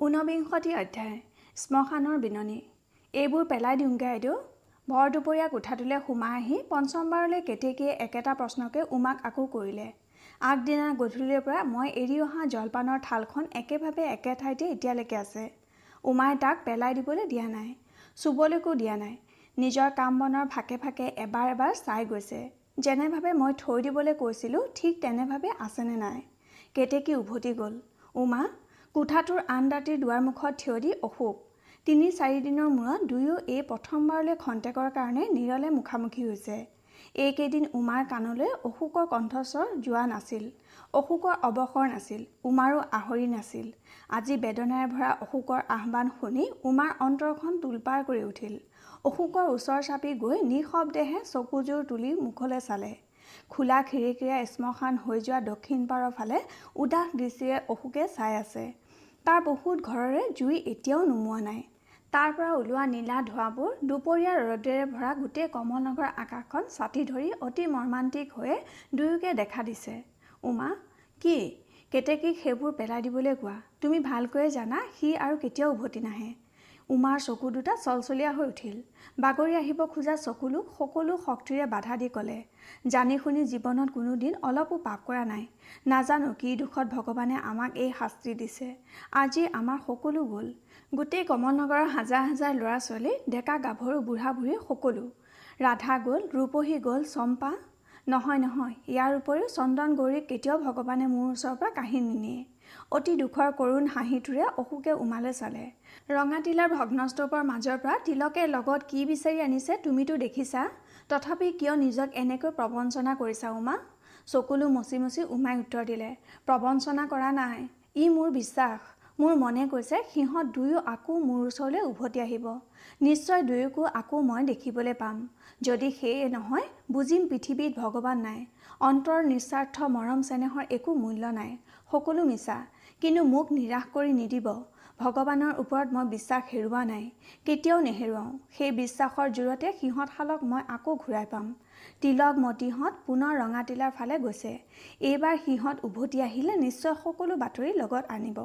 ঊনবিংশতি অধ্যায় শ্মশানৰ বিননি। এইবোৰ পেলাই দিওঁগৈ আইদেউ ভৰ দুপৰীয়া কোঠাটোলৈ সোমাই আহি পঞ্চমবাৰলৈ কেতেকীয়ে একেটা প্ৰশ্নকে উমাক আকৌ কৰিলে। আগদিনা গধূলিৰ পৰা মই এৰি অহা জলপানৰ থালখন একেভাৱে একে ঠাইতে এতিয়ালৈকে আছে। উমাই তাক পেলাই দিবলৈ দিয়া নাই চুবলৈকো দিয়া নাই। নিজৰ কাম বনৰ ফাকে ফাকে এবাৰ এবাৰ চাই গৈছে। যেনেভাৱে মই থৈ দিবলৈ কৈছিলোঁ ঠিক তেনেভাৱে আছেনে নাই? কেতেকী উভতি গ'ল। উমা কোঠাটোৰ আন ৰাতিৰ দুৱাৰমুখত থিয় দি অসুখ তিনি চাৰিদিনৰ মূৰত দুয়ো এই প্ৰথমবাৰলৈ খন্তেকৰ কাৰণে নিৰলে মুখামুখি হৈছে। এইকেইদিন উমাৰ কাণলৈ অশোকৰ কণ্ঠস্বৰ যোৱা নাছিল। অশোকৰ অৱসৰ নাছিল উমাৰো আহৰি নাছিল। আজি বেদনাৰে ভৰা অশোকৰ আহ্বান শুনি উমাৰ অন্তৰখন তোলপাৰ কৰি উঠিল। অশোকৰ ওচৰ চাপি গৈ নিঃশব্দেহে চকুযোৰ তুলি মুখলৈ চালে। খোলা খিৰিকীৰে শ্মশান হৈ যোৱা দক্ষিণ পাৰৰ ফালে উদাস দৃষ্টিৰে অশোকে চাই আছে। তাৰ বহুত ঘৰৰে জুই এতিয়াও নুমোৱা নাই। তাৰ পৰা ওলোৱা নীলা ধোঁৱাবোৰ দুপৰীয়া ৰ'দেৰে ভৰা গোটেই কমলনগৰ আকাশখন ছাতি ধৰি অতি মৰ্মান্তিক হৈয়ে দুয়োকে দেখা দিছে। উমা কি? কেতেকীক সেইবোৰ পেলাই দিবলৈ কোৱা? তুমি ভালকৈয়ে জানা সি আৰু কেতিয়াও উভতি নাহে। উমাৰ চকু দুটা চলচলীয়া হৈ উঠিল। বাগৰি আহিব খোজা চকুলোক সকলো শক্তিৰে বাধা দি ক'লে জানি শুনি জীৱনত কোনোদিন অলপো পাপ কৰা নাই। নাজানো কি দুখত ভগৱানে আমাক এই শাস্তি দিছে। আজি আমাৰ সকলো গ'ল। গোটেই কমলনগৰৰ হাজাৰ হাজাৰ ল'ৰা ছোৱালী ডেকা গাভৰু বুঢ়া বুঢ়ী সকলো। ৰাধা গ'ল ৰূপহী গ'ল চম্পা নহয় নহয় ইয়াৰ উপৰিও চন্দন গৌৰীক কেতিয়াও ভগৱানে মোৰ ওচৰৰ পৰা কাঢ়ি নিনিয়ে। অতি দুখৰ কৰুণ হাঁহিটোৰে অশোকে উমালে চালে। ৰঙা তিলাৰ ভগ্নস্তূপৰ মাজৰ পৰা তিলকে লগত কি বিচাৰি আনিছে তুমিতো দেখিছা? তথাপি কিয় নিজক এনেকৈ প্ৰবঞ্চনা কৰিছা উমা? চকুলো মচি মচি উমাই উত্তৰ দিলে প্ৰবঞ্চনা কৰা নাই। ই মোৰ বিশ্বাস। মোৰ মনে কৈছে সিহঁত দুয়ো আকৌ মোৰ ওচৰলৈ উভতি আহিব। নিশ্চয় দুয়োকো আকৌ মই দেখিবলৈ পাম। যদি সেয়ে নহয় বুজিম পৃথিৱীত ভগৱান নাই। অন্তৰ নিস্বাৰ্থ মৰম চেনেহৰ একো মূল্য নাই। সকলো মিছা। কিন্তু মোক নিৰাশ কৰি নিদিব। ভগৱানৰ ওপৰত মই বিশ্বাস হেৰুওৱা নাই। কেতিয়াও নেহেৰুৱাওঁ। সেই বিশ্বাসৰ জোৰতে সিহঁতশালক মই আকৌ ঘূৰাই পাম। তিলক মতিহঁত পুনৰ ৰঙাটিলাৰ ফালে গৈছে। এইবাৰ সিহঁত উভতি আহিলে নিশ্চয় সকলো বাতৰি লগত আনিব।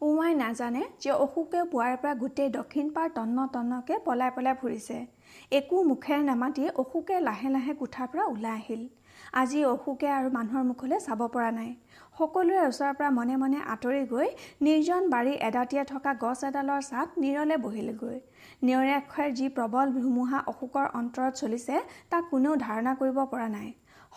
উমাই নাজানে যে অশোকে পুৱাৰ পৰা গোটেই দক্ষিণ পাৰ তন্ন তন্নকৈ পলাই পলাই ফুৰিছে। একো মুখেৰে নামাতি অশোকে লাহে লাহে কোঠাৰ পৰা ওলাই আহিল। আজি অশোকে আৰু মানুহৰ মুখলৈ চাব পৰা নাই। সকলোৰে ওচৰৰ পৰা মনে মনে আঁতৰি গৈ নিৰ্জন বাৰী এডাটিয়াই থকা গছ এডালৰ ছাট নিৰলে বহিলগৈ। নেওৰীয়াক্ষৰ যি প্ৰবল ধুমুহা অশোকৰ অন্তৰত চলিছে তাক কোনেও ধাৰণা কৰিব পৰা নাই।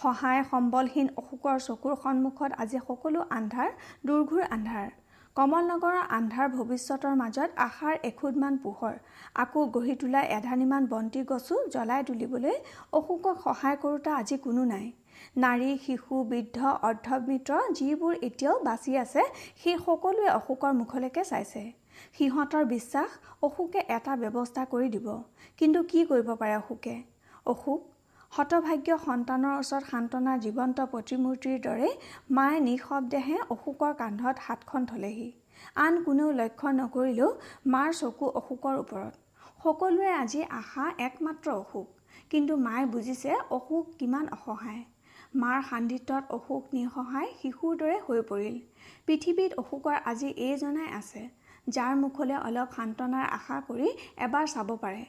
সহায় সম্বলহীন অশোকৰ চকুৰ সন্মুখত আজি সকলো আন্ধাৰ দুৰ্ঘূৰ আন্ধাৰ। কমলনগৰৰ আন্ধাৰ ভৱিষ্যতৰ মাজত আশাৰ এখুদমান পোহৰ। আকৌ গঢ়ি তোলা এধানিমান বন্তি গছো জ্বলাই তুলিবলৈ অশোকক সহায় কৰোঁতা আজি কোনো নাই। নাৰী শিশু বৃদ্ধ অৰ্ধমিত্ৰ যিবোৰ এতিয়াও বাচি আছে সেই সকলোৱে অশোকৰ মুখলৈকে চাইছে। সিহঁতৰ বিশ্বাস অশোকে এটা ব্যৱস্থা কৰি দিব। কিন্তু কি কৰিব পাৰে অশোকে? অশোক হতভাগ্য সন্তানৰ ওচৰত সান্তনাৰ জীৱন্ত প্ৰতিমূৰ্তিৰ দৰে মায়ে নিঃশব্দেহে অশোকৰ কান্ধত হাতখন থলেহি আন কোনেও লক্ষ্য নকৰিলেও মাৰ চকু অশোকৰ ওপৰত। সকলোৰে আজি আশা একমাত্ৰ অশোক। কিন্তু মায়ে বুজিছে অশোক কিমান অসহায়। মাৰ সান্দিত্যত অশোক নিঃসহায় শিশুৰ দৰে হৈ পৰিল। পৃথিৱীত অশোকৰ আজি এইজনাই আছে যাৰ মুখলৈ অলপ সান্তনাৰ আশা কৰি এবাৰ চাব পাৰে।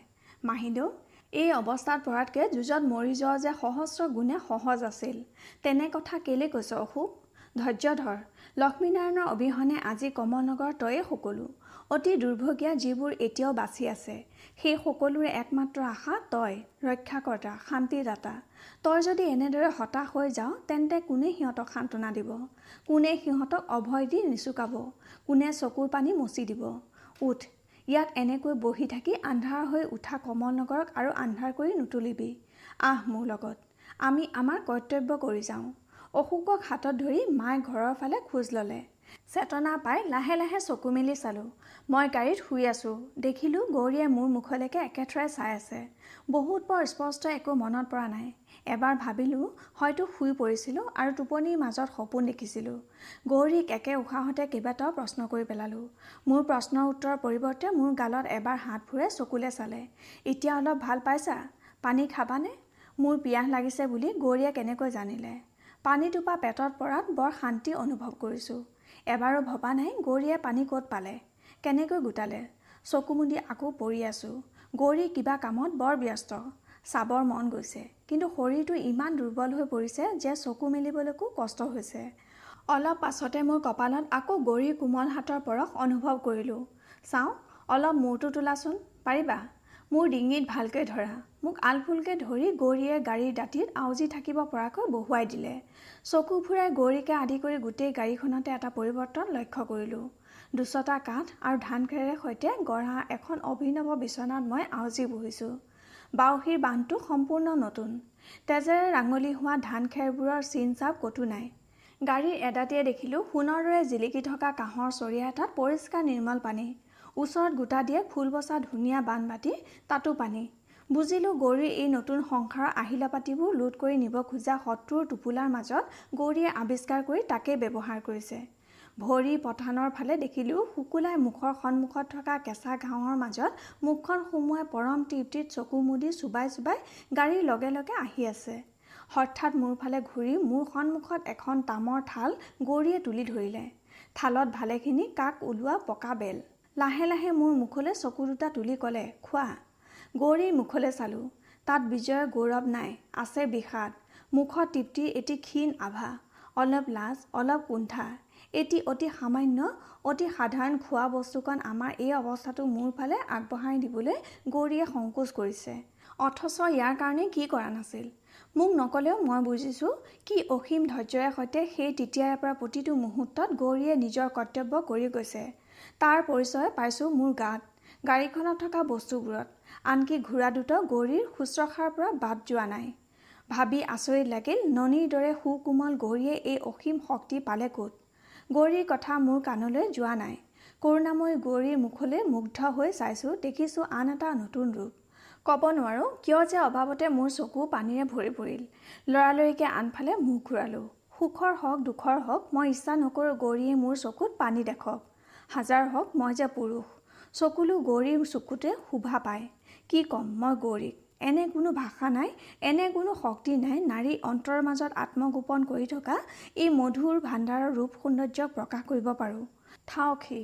মাহিদেউ এই অৱস্থাত পৰাতকৈ যুঁজত মৰি যোৱা যে সহস্ৰ গুণে সহজ আছিল। তেনে কথা কেলৈ কৈছ অশোক ধৈৰ্য ধৰ লক্ষ্মীনাৰায়ণৰ অবিহনে আজি কমলনগৰ তয়ে সকলো। অতি দুৰ্ভগীয়া যিবোৰ এতিয়াও বাচি আছে সেই সকলোৰে একমাত্ৰ আশা তই ৰক্ষাকৰ্তা শান্তিদাতা। তই যদি এনেদৰে হতাশ হৈ যাওঁ তেন্তে কোনে সিহঁতক সান্তনা দিব? কোনে সিহঁতক অভয় দি নিচুকাব? কোনে চকুৰ পানী মচি দিব? উঠ ইয়াত এনেকৈ বহি থাকি আন্ধাৰ হৈ উঠা কমলনগৰক আৰু আন্ধাৰ কৰি নুতুলিবি। আহ মোৰ লগত আমি আমাৰ কৰ্তব্য কৰি যাওঁ। অশোকক হাতত ধৰি মায়ে ঘৰৰ ফালে খোজ ল'লে। চেতনা পাই লাহে লাহে চকু মেলি চালোঁ। মই গাড়ীত শুই আছোঁ। দেখিলোঁ গৌৰীয়ে মোৰ মুখলৈকে একেথৰে চাই আছে। বহুত বৰ স্পষ্ট একো মনত পৰা নাই। এবাৰ ভাবিলোঁ হয়তো শুই পৰিছিলোঁ আৰু টোপনিৰ মাজত সপোন দেখিছিলোঁ। গৌৰীক একে উশাহতে কেইবাটাও প্ৰশ্ন কৰি পেলালোঁ। মোৰ প্ৰশ্নৰ উত্তৰৰ পৰিৱৰ্তে মোৰ গালত এবাৰ হাত ফুৰে চকুলে চালে। এতিয়া অলপ ভাল পাইছা? পানী খাবানে? মোৰ পিয়াহ লাগিছে বুলি গৌৰীয়ে কেনেকৈ জানিলে। পানীটোপা পেটত পৰাত বৰ শান্তি অনুভৱ কৰিছোঁ। এবাৰো ভবা নাই গৌৰীয়ে পানী ক'ত পালে। কেনেকৈ গোটালে? চকু মুদি আকৌ পৰি আছোঁ। গৌৰী কিবা কামত বৰ ব্যস্ত। চাবৰ মন গৈছে। কিন্তু শৰীৰটো ইমান দুৰ্বল হৈ পৰিছে যে চকু মেলিবলৈকো কষ্ট হৈছে। অলপ পাছতে মোৰ কপালত আকৌ গৌৰীৰ কোমল হাতৰ পৰশ অনুভৱ কৰিলোঁ। চাওঁ অলপ মূৰটো তোলাচোন পাৰিবা? মোৰ ডিঙিত ভালকৈ ধৰা। মোক আলফুলকৈ ধৰি গৌৰীয়ে গাড়ীৰ দাঁতিত আউজি থাকিব পৰাকৈ বহুৱাই দিলে। চকু ফুৰাই গৌৰীকে আদি কৰি গোটেই গাড়ীখনতে এটা পৰিৱৰ্তন লক্ষ্য কৰিলোঁ। দুচটা কাঠ আৰু ধান খেৰেৰে সৈতে গঢ়া এখন অভিনৱ বিচনাত মই আউজি বহিছোঁ। বাউসীৰ বান্ধটো সম্পূৰ্ণ নতুন। তেজেৰে ৰাঙলী হোৱা ধান খেৰবোৰৰ চিন চাপ ক'তো নাই। গাড়ীৰ এদাতিয়ে দেখিলোঁ সোণৰ দৰে জিলিকি থকা কাঁহৰ চৰিয়া এটাত পৰিষ্কাৰ নিৰ্মল পানী। ওচৰত গোটা দিয়ে ফুল বচা ধুনীয়া বানবাতি তাতো পানী। বুজিলোঁ গৌৰীৰ এই নতুন সংসাৰৰ আহিলা পাতিবোৰ লুট কৰি নিব খোজা শত্ৰুৰ টোপোলাৰ মাজত গৌৰীয়ে আৱিষ্কাৰ কৰি তাকেই ব্যৱহাৰ কৰিছে। ভৰি পঠানৰ ফালে দেখিলোঁ শুকুলাই মুখৰ সন্মুখত থকা কেঁচা ঘাঁহৰ মাজত মুখখন সুমুৱাই পৰম তৃপ্তিত চকু মুদি চুবাই চুবাই গাড়ীৰ লগে লগে আহি আছে। হঠাৎ মোৰ ফালে ঘূৰি মোৰ সন্মুখত এখন তামৰ থাল গৌৰীয়ে তুলি ধৰিলে। থালত ভালেখিনি কাক ওলোৱা পকা বেল। লাহে লাহে মোৰ মুখলৈ চকু দুটা তুলি ক'লে খোৱা। গৌৰীৰ মুখলৈ চালোঁ। তাত বিজয়ৰ গৌৰৱ নাই আছে বিষাদ। মুখত তৃপ্তিৰ এটি ক্ষীণ আভা। অলপ লাজ অলপ কুণ্ঠা। এটি অতি সামান্য অতি সাধাৰণ খোৱা বস্তুকণ আমাৰ এই অৱস্থাটো মোৰ ফালে আগবঢ়াই দিবলৈ গৌৰীয়ে সংকোচ কৰিছে। অথচ ইয়াৰ কাৰণে কি কৰা নাছিল? মোক নক'লেও মই বুজিছোঁ কি অসীম ধৈৰ্যৰে সৈতে সেই তেতিয়াৰে পৰা প্ৰতিটো মুহূৰ্তত গৌৰীয়ে নিজৰ কৰ্তব্য কৰি গৈছে। তাৰ পৰিচয় পাইছোঁ মোৰ গাত গাড়ীখনত থকা বস্তুবোৰত। আনকি ঘোঁৰা দুটা গৌৰীৰ শুশ্ৰূষাৰ পৰা বাদ যোৱা নাই। ভাবি আচৰিত লাগিল ননীৰ দৰে সুকোমল গৌৰীয়ে এই অসীম শক্তি পালে ক'ত? গৌৰীৰ কথা মোৰ কাণলৈ যোৱা নাই। কৰুণাময়ী গৌৰীৰ মুখলৈ মুগ্ধ হৈ চাইছোঁ দেখিছোঁ আন এটা নতুন ৰূপ। ক'ব নোৱাৰোঁ কিয় যে অভাৱতে মোৰ চকু পানীৰে ভৰি পৰিল। লৰালৰিকৈ আনফালে মুখ ঘূৰালোঁ। সুখৰ হওক দুখৰ হওক মই ইচ্ছা নকৰোঁ গৌৰীয়ে মোৰ চকুত পানী দেখক। হাজাৰ হওক মই যে পুৰুষ। চকুলো গৌৰীৰ চকুতে শোভা পায়। কি ক'ম মই গৌৰীক। এনে কোনো ভাষা নাই এনে কোনো শক্তি নাই নাৰী অন্তৰৰ মাজত আত্মগোপন কৰি থকা এই মধুৰ ভাণ্ডাৰৰ ৰূপ সৌন্দৰ্যক প্ৰকাশ কৰিব পাৰোঁ। থাওক সি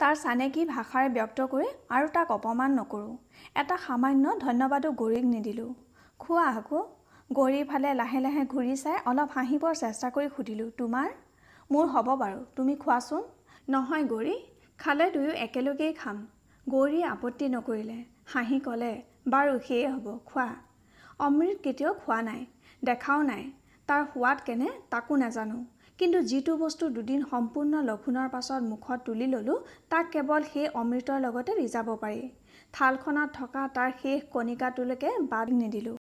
তাৰ চানেকি ভাষাৰে ব্যক্ত কৰি আৰু তাক অপমান নকৰোঁ। এটা সামান্য ধন্যবাদো গৌৰীক নিদিলোঁ। খোৱা আকৌ গৌৰীৰ ফালে লাহে লাহে ঘূৰি চাই অলপ হাঁহিবৰ চেষ্টা কৰি সুধিলোঁ তোমাৰ? মোৰ হ'ব বাৰু তুমি খোৱাচোন। নহয় গৌৰী খালে দুয়ো একেলগেই খাম। গৌৰীয়ে আপত্তি নকৰিলে। হাঁহি ক'লে বাৰু সেয়ে হ'ব খোৱা। অমৃত কেতিয়াও খোৱা নাই দেখাও নাই তাৰ সোৱাদ কেনে তাকো নাজানো। কিন্তু যিটো বস্তু দুদিন সম্পূৰ্ণ লঘোণৰ পাছত মুখত তুলি ল'লোঁ তাক কেৱল সেই অমৃতৰ লগতে ৰিজাব পাৰি। থালখনত থকা তাৰ শেষ কণিকাটোলৈকে বাদ নিদিলোঁ।